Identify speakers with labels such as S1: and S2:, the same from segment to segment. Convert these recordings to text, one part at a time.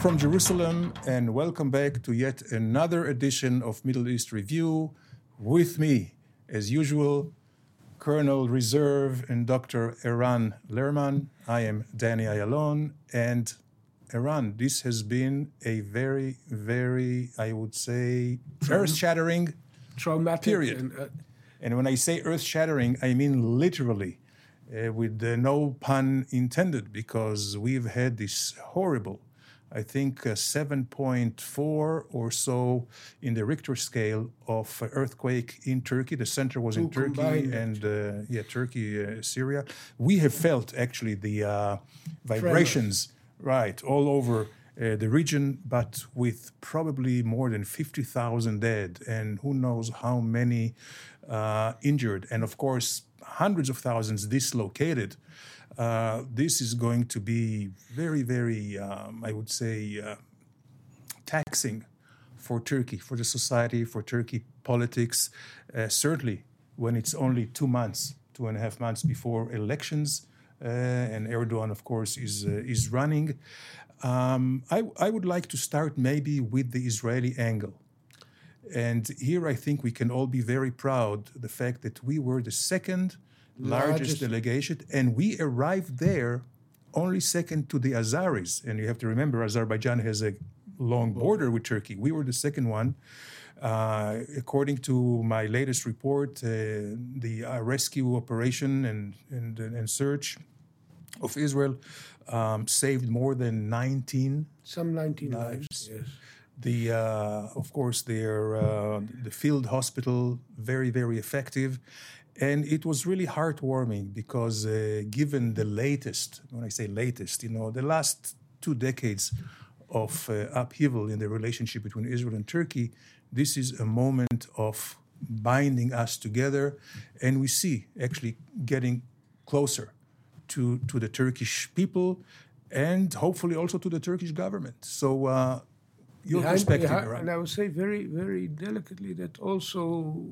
S1: From Jerusalem, and welcome back to yet another edition of Middle East Review. With me, as usual, Colonel Reserve and Dr. Eran Lerman. I am Danny Ayalon, and Eran, this has been a very, very, I would say, earth-shattering
S2: traumatic
S1: period.
S2: and, uh,
S1: And when I say earth-shattering, I mean literally, uh, with uh, no pun intended, because we've had this horrible, I think, uh, 7.4 or so in the Richter scale of uh, earthquake in Turkey. The center was in Turkey
S2: combined.
S1: and uh, yeah, Turkey, uh, Syria. We have felt actually the uh, vibrations right all over. Uh, the region, but with probably more than 50,000 dead, and who knows how many uh, injured, and of course, hundreds of thousands dislocated. Uh, this is going to be very, very, um, I would say, uh, taxing for Turkey, for the society, for Turkey politics. Uh, certainly, when it's only two months, two and a half months before elections, uh, and Erdogan, of course, is uh, is running. Um, I, I would like to start maybe with the Israeli angle. And here I think we can all be very proud the fact that we were the second largest,
S2: Largest.
S1: delegation and we arrived there only second to the Azeris. And you have to remember Azerbaijan has a long border with Turkey. We were the second one. Uh, according to my latest report, uh, the uh, rescue operation and, and, and search of Israel um, saved more than 19
S2: some 19 lives.
S1: Lives.
S2: Yes.
S1: the uh, of course their uh, the field hospital very very effective and it was really heartwarming because uh, given the latest when i say latest you know the last two decades of uh, upheaval in the relationship between israel and turkey this is a moment of binding us together and we see actually getting closer to, to the turkish people and hopefully also to the turkish government so uh, your
S2: Behind-
S1: perspective
S2: behind-
S1: Eran.
S2: And I would say very, very delicately that also,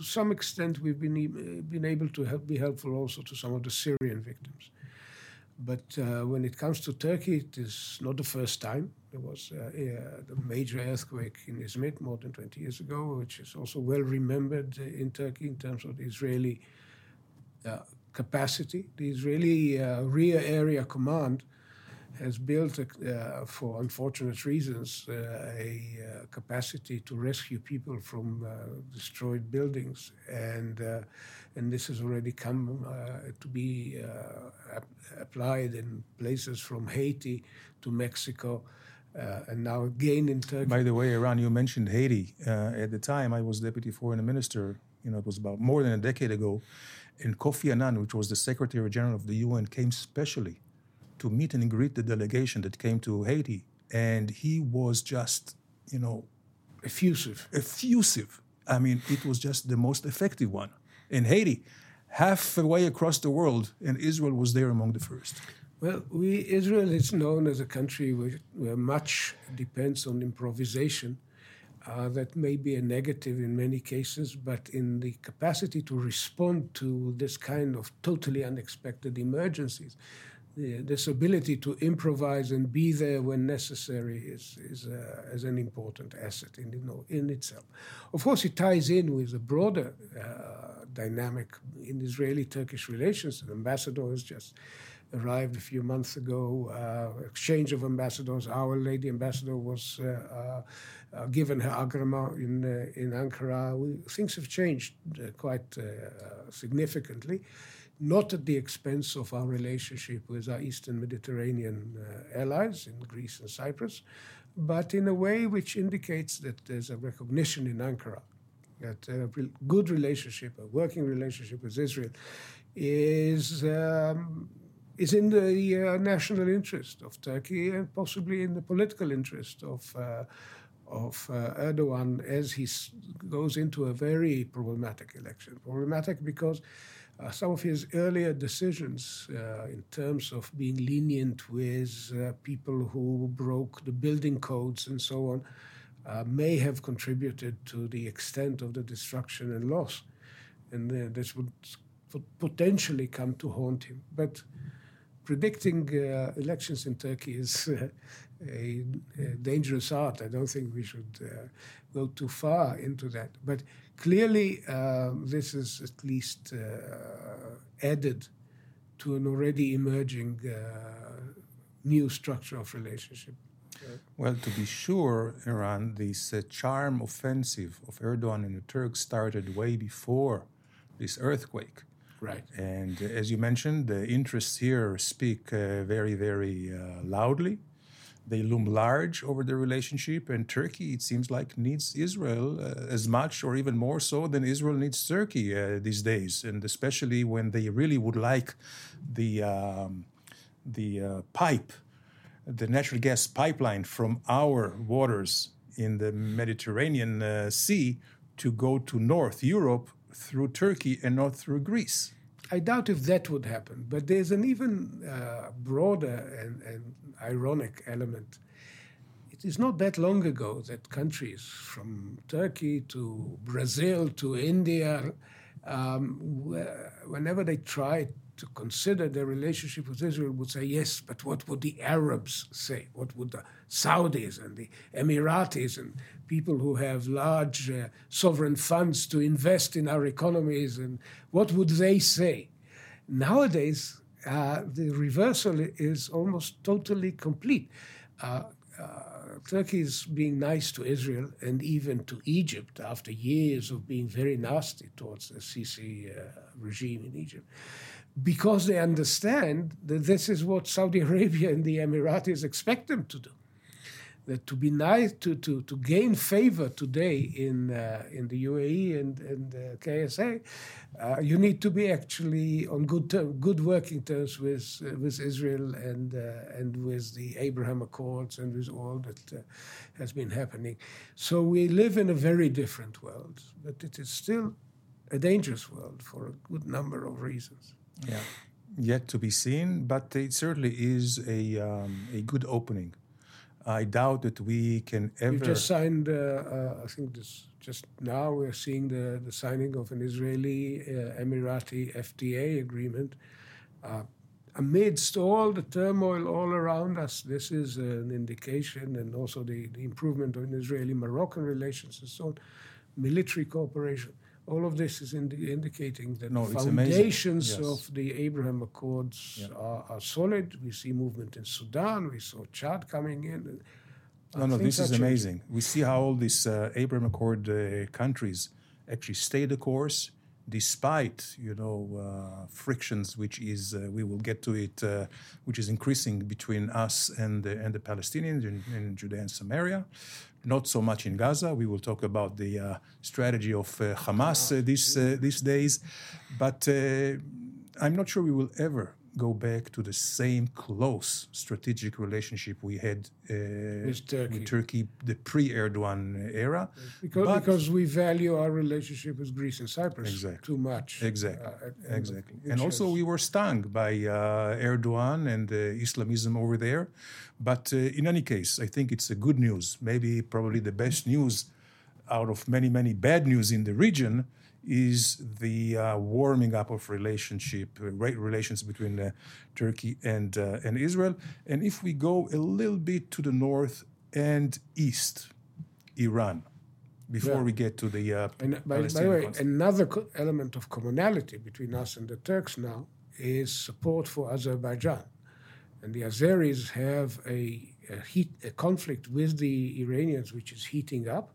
S2: to some extent, we've been, been able to help, be helpful also to some of the Syrian victims. But uh, when it comes to Turkey, it is not the first time. There was uh, a, the major earthquake in Izmit more than 20 years ago, which is also well remembered in Turkey in terms of the Israeli uh, capacity. The Israeli uh, rear area command has built, uh, for unfortunate reasons, uh, a uh, capacity to rescue people from uh, destroyed buildings, and uh, and this has already come uh, to be ap- applied in places from Haiti to Mexico, and now again in Turkey.
S1: By the way, Eran, you mentioned Haiti. At the time, I was deputy foreign minister. You know, it was about more than a decade ago, and Kofi Annan, which was the Secretary General of the UN, came specially to meet and greet the delegation that came to Haiti, and he was just, you know,
S2: effusive.
S1: effusive. I mean, it was just the most effective one in Haiti, halfway across the world, and Israel was there among the first.
S2: Well, we Israel is known as a country where, where much depends on improvisation. Uh, that may be a negative in many cases, but in the capacity to respond to this kind of totally unexpected emergencies, this ability to improvise and be there when necessary is, is, uh, is an important asset in, you know, in itself. Of course, it ties in with a broader uh, dynamic in Israeli Turkish relations. An ambassador has just arrived a few months ago. Uh, exchange of ambassadors. Our lady ambassador was uh, uh, given her agrément in uh, in Ankara. We, things have changed quite significantly, not at the expense of our relationship with our Eastern Mediterranean uh, allies in Greece and Cyprus. but in a way which indicates that there's a recognition in Ankara that a good relationship, a working relationship with Israel, is um, is in the uh, national interest of Turkey and possibly in the political interest of. Uh, of uh, Erdogan as he goes into a very problematic election. Problematic because uh, some of his earlier decisions uh, in terms of being lenient with uh, people who broke the building codes and so on uh, may have contributed to the extent of the destruction and loss. And uh, this would potentially come to haunt him. But predicting uh, elections in Turkey is a, a, dangerous art. I don't think we should go too far into that. But clearly, um, this is at least added to an already emerging new structure of relationship.
S1: Well, to be sure, Eran, this uh, charm offensive of Erdogan and the Turks started way before this earthquake.
S2: Right.
S1: And uh, as you mentioned, the interests here speak uh, very, very uh, loudly. They loom large over the relationship, and Turkey, it seems like, needs Israel uh, as much or even more so than Israel needs Turkey uh, these days, and especially when they really would like the, um, the pipe the natural gas pipeline from our waters in the Mediterranean uh, Sea to go to North Europe through Turkey and not through Greece.
S2: I doubt if that would happen, but there's an even uh, broader and, and, ironic element. It is not that long ago that countries from Turkey to Brazil to India, um, whenever they tried to consider their relationship with Israel would say, yes, but what would the Arabs say? What would the Saudis and the Emiratis and people who have large uh, sovereign funds to invest in our economies and what would they say? Nowadays, uh, the reversal is almost totally complete. Uh, uh Turkey is being nice to Israel and even to Egypt after years of being very nasty towards the Sisi uh, regime in Egypt because they understand that this is what Saudi Arabia and the Emiratis expect them to do. That to be nice, to, to, to gain favor today in, uh, in the UAE and, and uh, KSA, uh, you need to be actually on good term, good working terms with, uh, with Israel and, uh, and with the Abraham Accords and with all that uh, has been happening. So we live in a very different world, but it is still a dangerous world for a good number of reasons.
S1: Yeah, yet to be seen, but it certainly is a um, a good opening. I doubt that we can ever.
S2: We just signed. Uh, uh, I think this just now we're seeing the the signing of an Israeli uh, Emirati FTA agreement. Uh, amidst all the turmoil all around us, this is an indication, and also the, the improvement in Israeli Moroccan relations and so on, military cooperation all of this is indi- indicating that no, foundations yes. of the Abraham Accords yeah. are, are, solid. We see movement in Sudan. We saw Chad coming in.
S1: No, no, this is amazing. We see how all these uh, Abraham Accord uh, countries actually stay the course despite you know uh, frictions, which is uh, we will get to it, uh, which is increasing between us and the, and the Palestinians in, in Judea and Samaria. Not so much in Gaza. We will talk about the uh, strategy of uh, Hamas uh, these these days, but I'm not sure we will ever go back to the same close strategic relationship we had uh, with, Turkey. with, Turkey. the pre-Erdogan era.
S2: Because, because we value our relationship with Greece and Cyprus exactly. too much.
S1: Exactly, uh, exactly. And also we were stung by uh, Erdogan and Islamism over there. But uh, in any case, I think it's a good news, maybe probably the best news out of many, many bad news in the region is the uh, warming up of relationship uh, relations between uh, Turkey and uh, and Israel. And if we go a little bit to the north and east, Iran, before yeah. we get to the uh,
S2: and by, by, the way, another co- element of commonality between us and the Turks now is support for Azerbaijan, and the Azeris have a, a heat a conflict with the Iranians, which is heating up,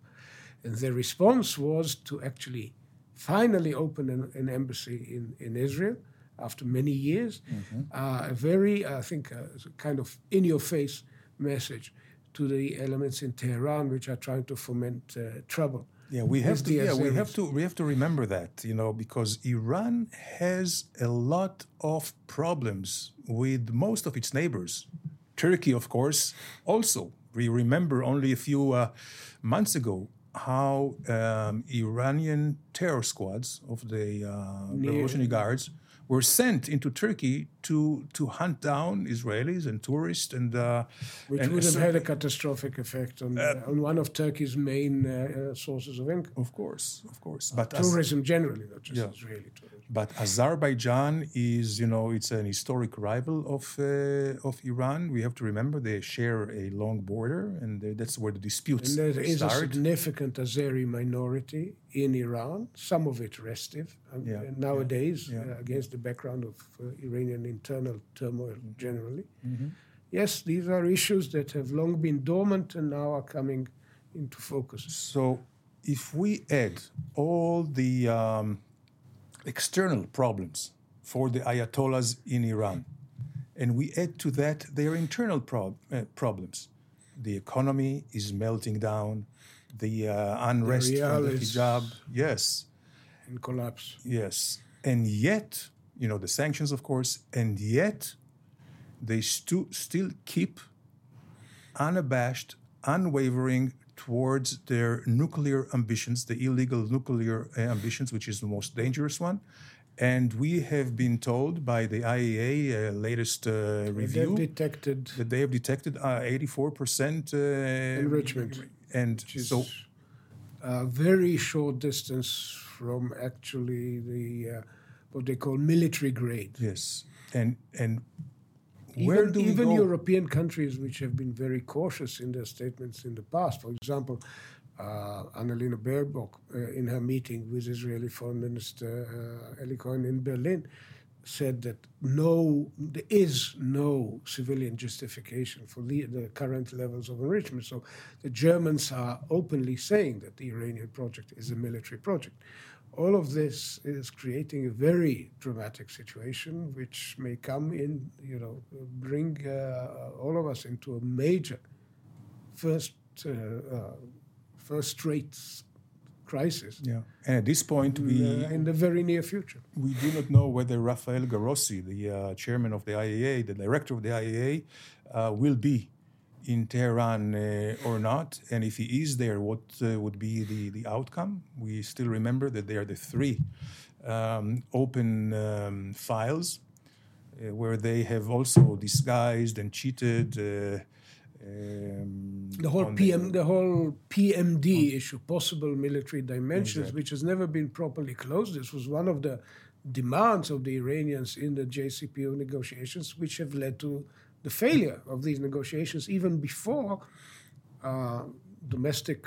S2: and their response was to actually finally opened an, an embassy in, in Israel after many years. Mm-hmm. Uh, a very, I think, uh, kind of in your face message to the elements in Tehran which are trying to foment uh, trouble.
S1: Yeah, we have to. Yeah, we have to. We have to remember that, you know, because Iran has a lot of problems with most of its neighbors. Turkey, of course, also. We remember only a few uh, months ago how um, Iranian terror squads of the uh, Revolutionary Guards were sent into Turkey to to hunt down Israelis and tourists and uh,
S2: Which
S1: and
S2: would have had a catastrophic effect on, uh, on one of Turkey's main uh, uh, sources of income.
S1: of course, of course, but as-
S2: Tourism generally, not just
S1: Yeah.
S2: Israeli tourism.
S1: But Azerbaijan is, you know, it's an historic rival of uh, of Iran. We have to remember they share a long border, and that's where the disputes
S2: And there is a significant Azeri minority in Iran, some of it restive and,
S1: Yeah,
S2: and nowadays
S1: yeah.
S2: Uh, against the background of uh, Iranian internal turmoil
S1: Mm-hmm.
S2: generally. Yes, these are issues that have long been dormant and now are coming into focus.
S1: So, if we add all the um, external problems for the Ayatollahs in Iran, and we add to that their internal prob- uh, problems, the economy is melting down, the uh, unrest from the hijab, yes,
S2: In collapse.
S1: Yes. And yet, you know, the sanctions, of course, and yet they stu- still keep unabashed, unwavering towards their nuclear ambitions, the illegal nuclear uh, ambitions, which is the most dangerous one. And we have been told by the IAEA uh, latest uh, review
S2: detected
S1: that they have detected uh, 84% uh,
S2: Enrichment.
S1: And so,
S2: a very short distance from actually the uh, what they call military grade.
S1: yes. And, and where
S2: even even? European countries which have been very cautious in their statements in the past, for example, uh, Annalena Baerbock uh, in her meeting with Israeli Foreign Minister uh, Eli Cohen in Berlin said that no, there is no civilian justification for the, the current levels of enrichment. So the Germans are openly saying that the Iranian project is a military project. All of this is creating a very dramatic situation, which may come in, you know, bring uh, all of us into a major first, uh, uh, first rate crisis
S1: Yeah. And at this point, we
S2: uh, in the very near future.
S1: we do not know whether Rafael Grossi, the uh, chairman of the IAEA, the director of the IAEA, uh, will be in Tehran uh, or not. And if he is there, what uh, would be the, the outcome? We still remember that there are the three um, open um, files uh, where they have also disguised and cheated. Uh, um,
S2: The whole PM, the whole PMD issue, possible military dimensions,
S1: Exactly.
S2: which has never been properly closed. This was one of the demands of the Iranians in the JCPOA negotiations, which have led to the failure of these negotiations even before uh, domestic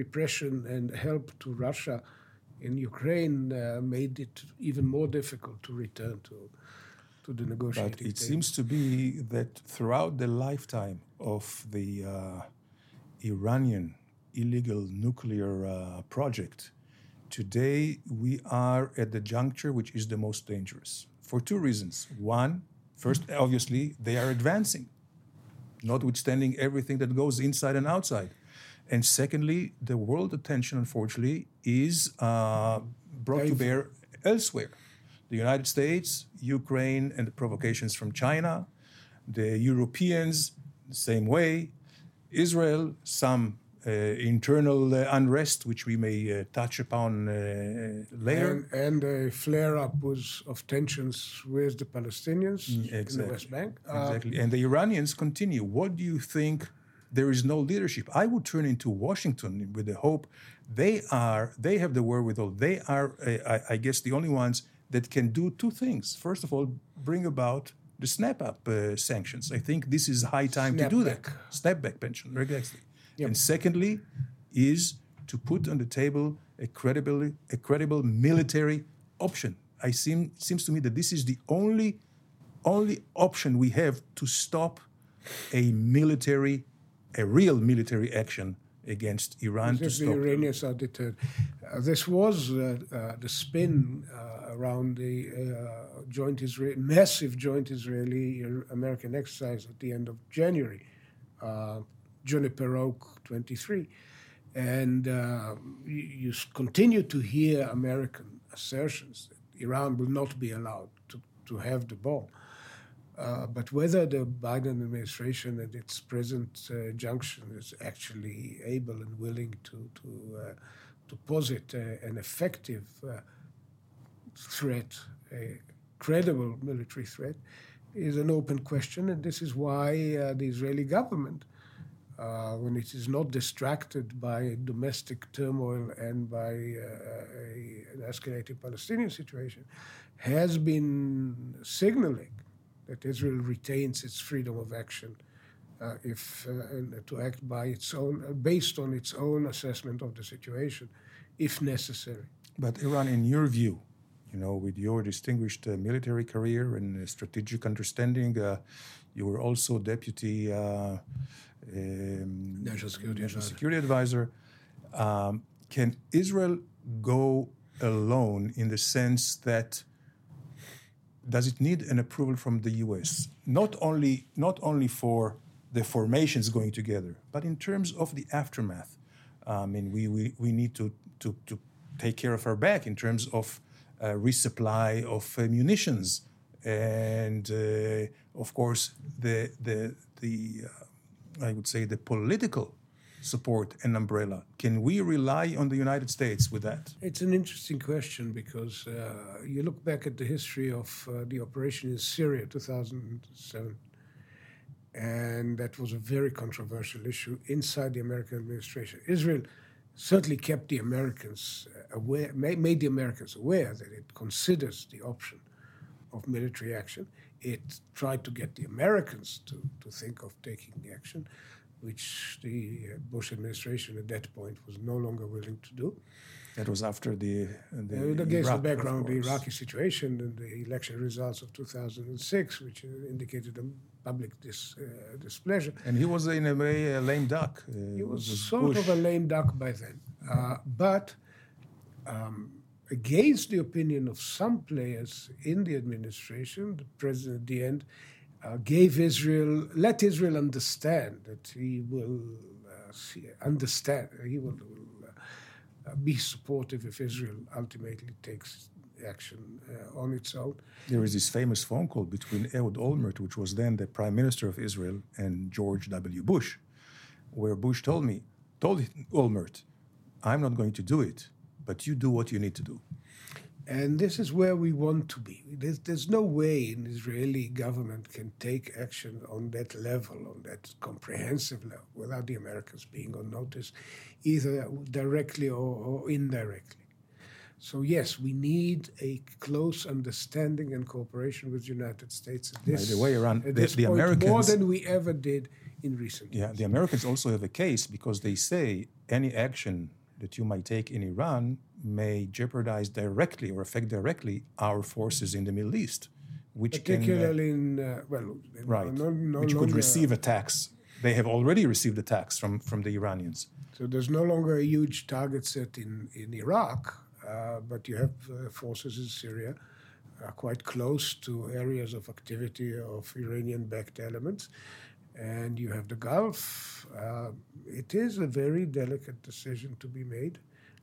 S2: repression and help to Russia in Ukraine uh, made it even more difficult to return to to the negotiating
S1: But it
S2: table.
S1: seems to be that throughout the lifetime of the uh, Iranian illegal nuclear uh, project, today we are at the juncture which is the most dangerous for two reasons. One, first, obviously, they are advancing, notwithstanding everything that goes inside and outside. And secondly, the world attention, unfortunately, is uh, brought to bear elsewhere. The United States, Ukraine, and the provocations from China, the Europeans, the same way, Israel, some internal uh, unrest, which we may uh, touch upon uh, later.
S2: And, and a flare up was of tensions with the Palestinians in the. West Bank. Uh,
S1: Exactly. and the Iranians continue. What do you think? There is no leadership. I would turn into Washington with the hope they are. They have the wherewithal. They are, uh, I, I guess, the only ones that can do two things. First of all, bring about the snap-up uh, sanctions. I think this is high time to do that. Snap back pension, exactly. And secondly, is to put on the table a credible, a credible military option. I seem seems to me that this is the only only option we have to stop a military, a real military action against Iran to
S2: If the
S1: stop.
S2: Iranians are deterred. Uh, this was uh, uh, the spin uh, around the uh, joint Israeli, massive joint Israeli-American exercise at the end of January. Juniper Oak 23. And uh, you, you, continue to hear American assertions that Iran will not be allowed to, to have the bomb. Uh, but whether the Biden administration at its present uh, junction is actually able and willing to, to, uh, to posit an effective uh, threat, a credible military threat, is an open question. And this is why uh, the Israeli government uh, when it is not distracted by domestic turmoil and by uh, an escalating Palestinian situation, has been signaling that Israel retains its freedom of action uh, if uh, to act by its own, uh, based on its own assessment of the situation, if necessary.
S1: But Eran, in your view, you know, with your distinguished uh, military career and strategic understanding, you were also deputy
S2: um, national security
S1: national security advisor. Um, can Israel go alone in the sense that does it need an approval from the U.S. not only not only for the formations going together, but in terms of the aftermath? I mean, we, we, we need to, to, to take care of our back in terms of uh, resupply of uh, munitions and, uh, of course, the the the uh, I would say, the political support and umbrella. Can we rely on the United States with that?
S2: It's an interesting question because uh, you look back at the history of uh, the operation in Syria, 2007, and that was a very controversial issue inside the American administration. Israel certainly kept the Americans aware, made the Americans aware that it considers the option of military action it tried to get the Americans to, to think of taking action, which the uh, Bush administration at that point was no longer willing to do.
S1: That was after the, the
S2: uh, against Iraq, the background of the Iraqi situation and the election results of 2006, which uh, indicated a public dis, uh, displeasure.
S1: And he was in a way a lame duck.
S2: Uh, he was, was sort Bush. of a lame duck by then, uh, but. Um, against the opinion of some players in the administration, the president at the end uh, gave Israel, let Israel understand that he will uh, see, understand, he will, will uh, be supportive if Israel ultimately takes action uh, on its own.
S1: There is this famous phone call between Ehud Olmert, which was then the prime minister of Israel, and George W. Bush, where Bush told me, told Olmert, I'm not going to do it but you do what you need to do.
S2: And this is where we want to be. There's, there's no way an Israeli government can take action on that level, on that comprehensive level, without the Americans being on notice, either directly or, or indirectly. So yes, we need a close understanding and cooperation with the United States.
S1: At this, By the way, around the, the Americans
S2: more than we ever did in recent
S1: years. Yeah, the Americans also have a case because they say any action that you might take in Iran may jeopardize directly or affect directly our forces in the Middle East,
S2: which particularly can, uh, in uh, well,
S1: right, no, no which could receive attacks. They have already received attacks from from the Iranians.
S2: So there's no longer a huge target set in in Iraq, uh, but you have uh, forces in Syria. Uh, quite close to areas of activity of Iranian-backed elements, and you have the Gulf. Uh, it is a very delicate decision to be made.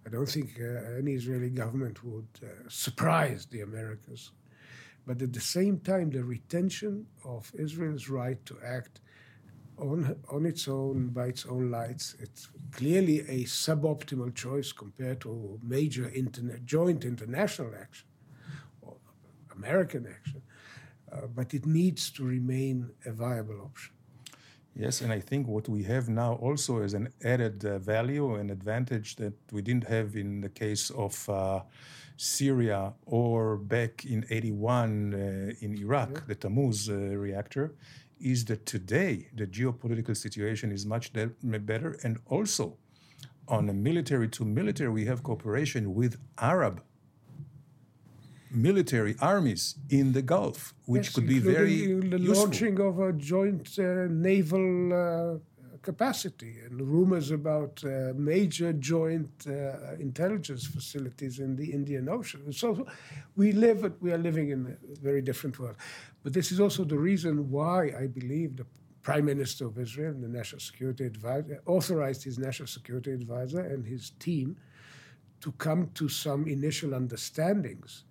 S2: I don't think uh, any Israeli government would uh, surprise the Americans. But at the same time, the retention of Israel's right to act on, on its own, by its own lights, it's clearly a suboptimal choice compared to major joint international action or American action. Uh, but it needs to remain a viable option.
S1: Yes, and I think what we have now also is an added uh, value and advantage that we didn't have in the case of uh, Syria or back in 81 uh, in Iraq, yeah. the Tammuz uh, reactor, is that today the geopolitical situation is much de- better. And also, on a military to military, we have cooperation with Arab military armies in the Gulf, which
S2: yes,
S1: could be very
S2: the
S1: useful.
S2: launching of a joint uh, naval uh, capacity and rumors about uh, major joint uh, intelligence facilities in the Indian Ocean. So we live, we are living in a very different world. But this is also the reason why I believe the Prime Minister of Israel and the National Security Advisor, authorized his National Security Advisor and his team to come to some initial understandings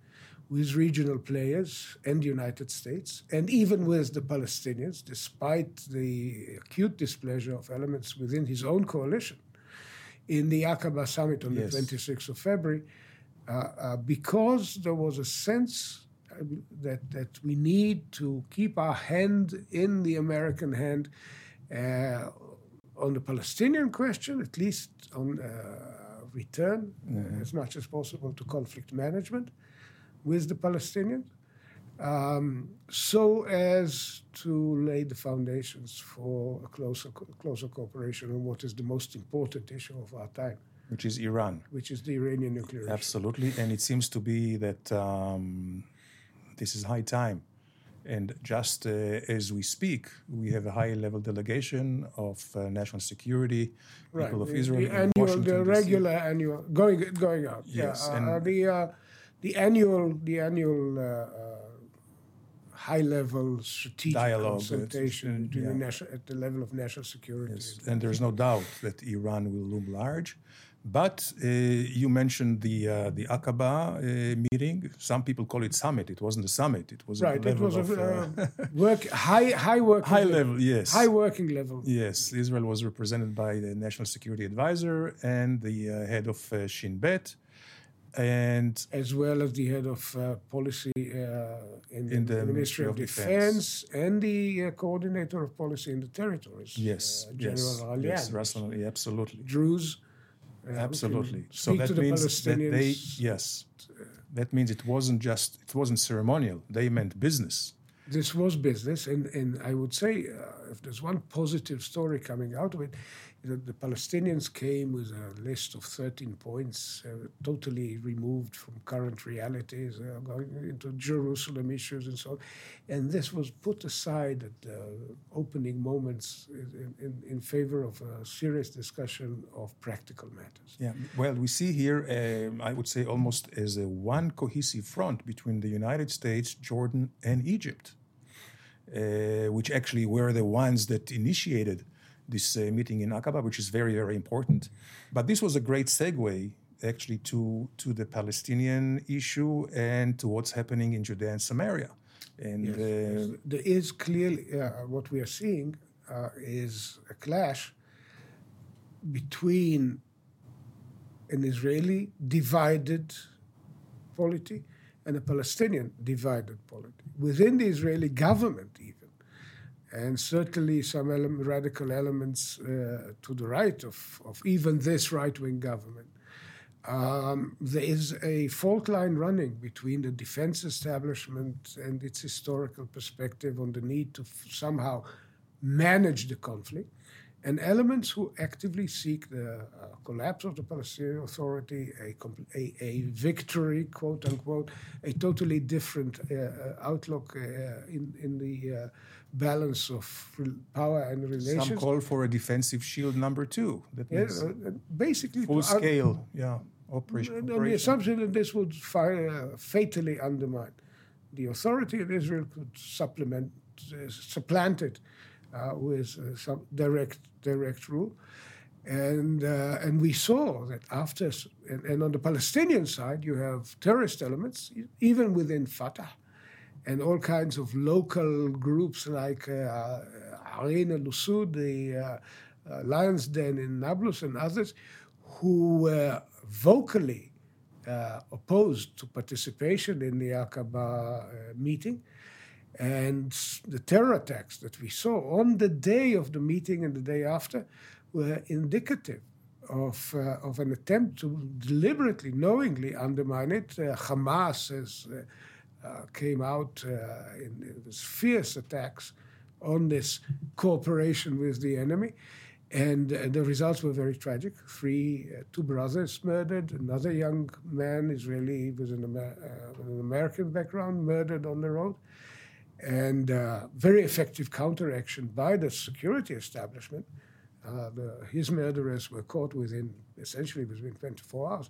S2: with regional players and the United States, and even with the Palestinians, despite the acute displeasure of elements within his own coalition in the Aqaba summit on yes. the 26th of February, uh, uh, because there was a sense that, that we need to keep our hand in the American hand uh, on the Palestinian question, at least on uh, return mm-hmm. as much as possible to conflict management with the Palestinians, um, so as to lay the foundations for a closer, closer cooperation on what is the most important issue of our time.
S1: Which is Iran.
S2: Which is the Iranian nuclear issue.
S1: Absolutely. And it seems to be that um, this is high time. And just uh, as we speak, we have a high level delegation of uh, national security, right. people of Israel.
S2: The, annual, the regular annual, going, going out.
S1: Yes.
S2: Yeah. Uh, the, uh, the annual the annual uh, uh, high level strategic
S1: Dialogue
S2: consultation yeah. the national, at the level of national security. Yes.
S1: And there's no doubt that Iran will loom large. But uh, you mentioned the uh, the Aqaba uh, meeting. Some people call it summit. It wasn't a summit. It was
S2: right.
S1: it
S2: was
S1: of,
S2: a uh, work high high working
S1: high level. level. Yes,
S2: high working level.
S1: Yes, Israel was represented by the national security advisor and the head of Shin Bet and
S2: as well as the head of uh, policy uh, in, in, the, the Ministry of, of Defense. Defense, and the uh, coordinator of policy in the territories.
S1: Yes,
S2: uh, General
S1: yes,
S2: Alian.
S1: yes, Russell, absolutely.
S2: Druze.
S1: Uh, absolutely. So that means that they yes, that means it wasn't just it wasn't ceremonial. They meant business.
S2: This was business, and and I would say uh, if there's one positive story coming out of it, the, the, Palestinians came with a list of 13 points, uh, totally removed from current realities, uh, going into Jerusalem issues and so on. And this was put aside at the opening moments in, in, in favor of a serious discussion of practical matters.
S1: Yeah, well, we see here, um, I would say, almost as a one cohesive front between the United States, Jordan, and Egypt, uh, which actually were the ones that initiated this uh, meeting in Aqaba, which is very, very important. But this was a great segue actually to, to the Palestinian issue and to what's happening in Judea and Samaria. And
S2: yes, uh, yes. there is clearly uh, what we are seeing uh, is a clash between an Israeli divided polity and a Palestinian divided polity. Within the Israeli government, even and certainly some ele- radical elements uh, to the right of, of even this right wing government. Um, there is a fault line running between the defense establishment and its historical perspective on the need to somehow manage the conflict, and elements who actively seek the uh, collapse of the Palestinian Authority, a, a, a, victory, quote unquote, a totally different uh, uh outlook uh, in, in the uh, balance of power and relations.
S1: Some call for a defensive shield number two. That means
S2: yeah, uh, basically
S1: full scale, yeah, operation.
S2: On the assumption that this would fire, fatally undermine the authority of Israel, could supplement, supplant it uh, with uh, some direct direct rule. And, uh, and we saw that after, and, and, on the Palestinian side, you have terrorist elements, even within Fatah, and all kinds of local groups like uh, Ain al Usud, the uh, uh, Lion's Den in Nablus, and others, who were vocally uh, opposed to participation in the Aqaba uh, meeting and the terror attacks that we saw on the day of the meeting and the day after were indicative of, uh, of an attempt to deliberately, knowingly undermine it. Uh, Hamas has, uh, uh came out uh, in, in fierce attacks on this cooperation with the enemy. And uh, the results were very tragic. Three, two brothers murdered, another young man, Israeli with an, Amer- an American background, murdered on the road and uh, very effective counteraction by the security establishment. Uh, the, his murderers were caught within essentially within 24 hours.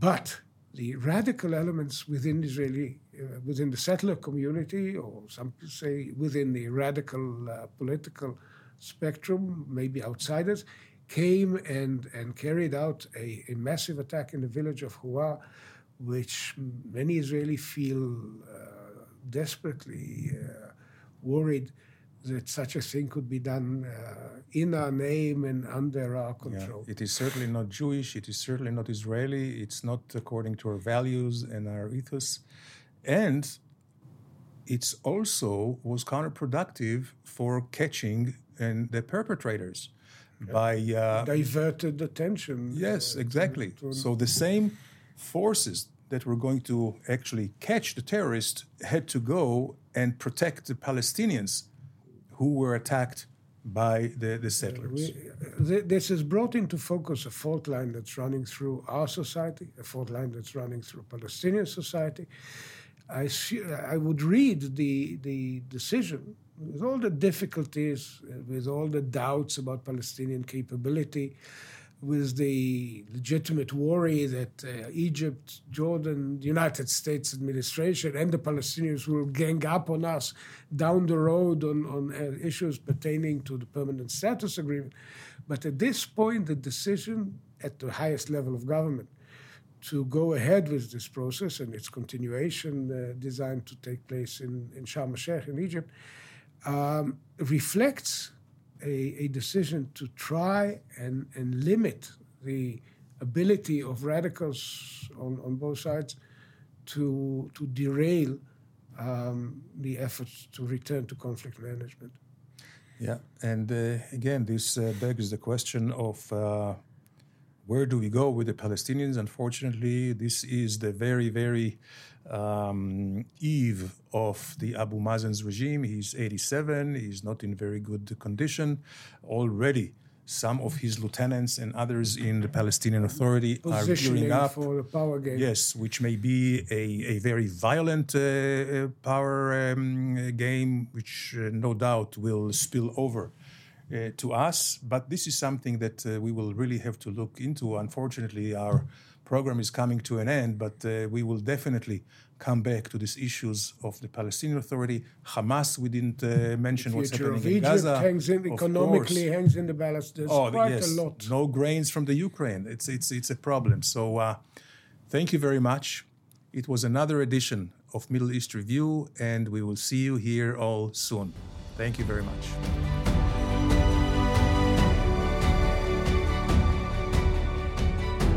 S2: But the radical elements within Israeli, uh, within the settler community, or some say within the radical uh, political spectrum, maybe outsiders, came and, and carried out a, a massive attack in the village of Huwara, which many Israelis feel uh, desperately uh, worried that such a thing could be done uh, in our name and under our control.
S1: Yeah, it is certainly not Jewish. It is certainly not Israeli. It's not according to our values and our ethos. And it's also was counterproductive for catching and the perpetrators yeah. by uh,
S2: diverted attention.
S1: Yes, uh, exactly. To, to so the same forces that were going to actually catch the terrorists had to go and protect the Palestinians who were attacked by the, the settlers.
S2: We, this has brought into focus a fault line that's running through our society, a fault line that's running through Palestinian society. I, see, I would read the, the decision with all the difficulties, uh, with all the doubts about Palestinian capability, with the legitimate worry that uh, Egypt, Jordan, United States administration, and the Palestinians will gang up on us down the road on, on uh, issues pertaining to the permanent status agreement. But at this point, the decision at the highest level of government to go ahead with this process and its continuation uh, designed to take place in, in Sharm el-Sheikh in Egypt um, reflects a, a decision to try and, and limit the ability of radicals on, on both sides to, to derail um, the efforts to return to conflict management.
S1: Yeah, and uh, again, this uh, begs the question of uh, where do we go with the Palestinians? Unfortunately, this is the very, very um, eve of the Abu Mazen's regime. He's 87, he's not in very good condition. Already, some of his lieutenants and others in the Palestinian Authority are gearing up
S2: for the power game.
S1: Yes, which may be a, a very violent uh, uh power um, game, which uh, no doubt will spill over. Uh, to us, but this is something that uh, we will really have to look into. Unfortunately, our program is coming to an end, but uh, we will definitely come back to these issues of the Palestinian Authority. Hamas, we didn't uh, mention what's happening in
S2: Egypt
S1: Gaza.
S2: Hangs in, economically course. hangs in the balance. There's oh, quite
S1: yes.
S2: a lot.
S1: No grains from the Ukraine. It's, it's, it's a problem. So uh, thank you very much. It was another edition of Middle East Review, and we will see you here all soon. Thank you very much.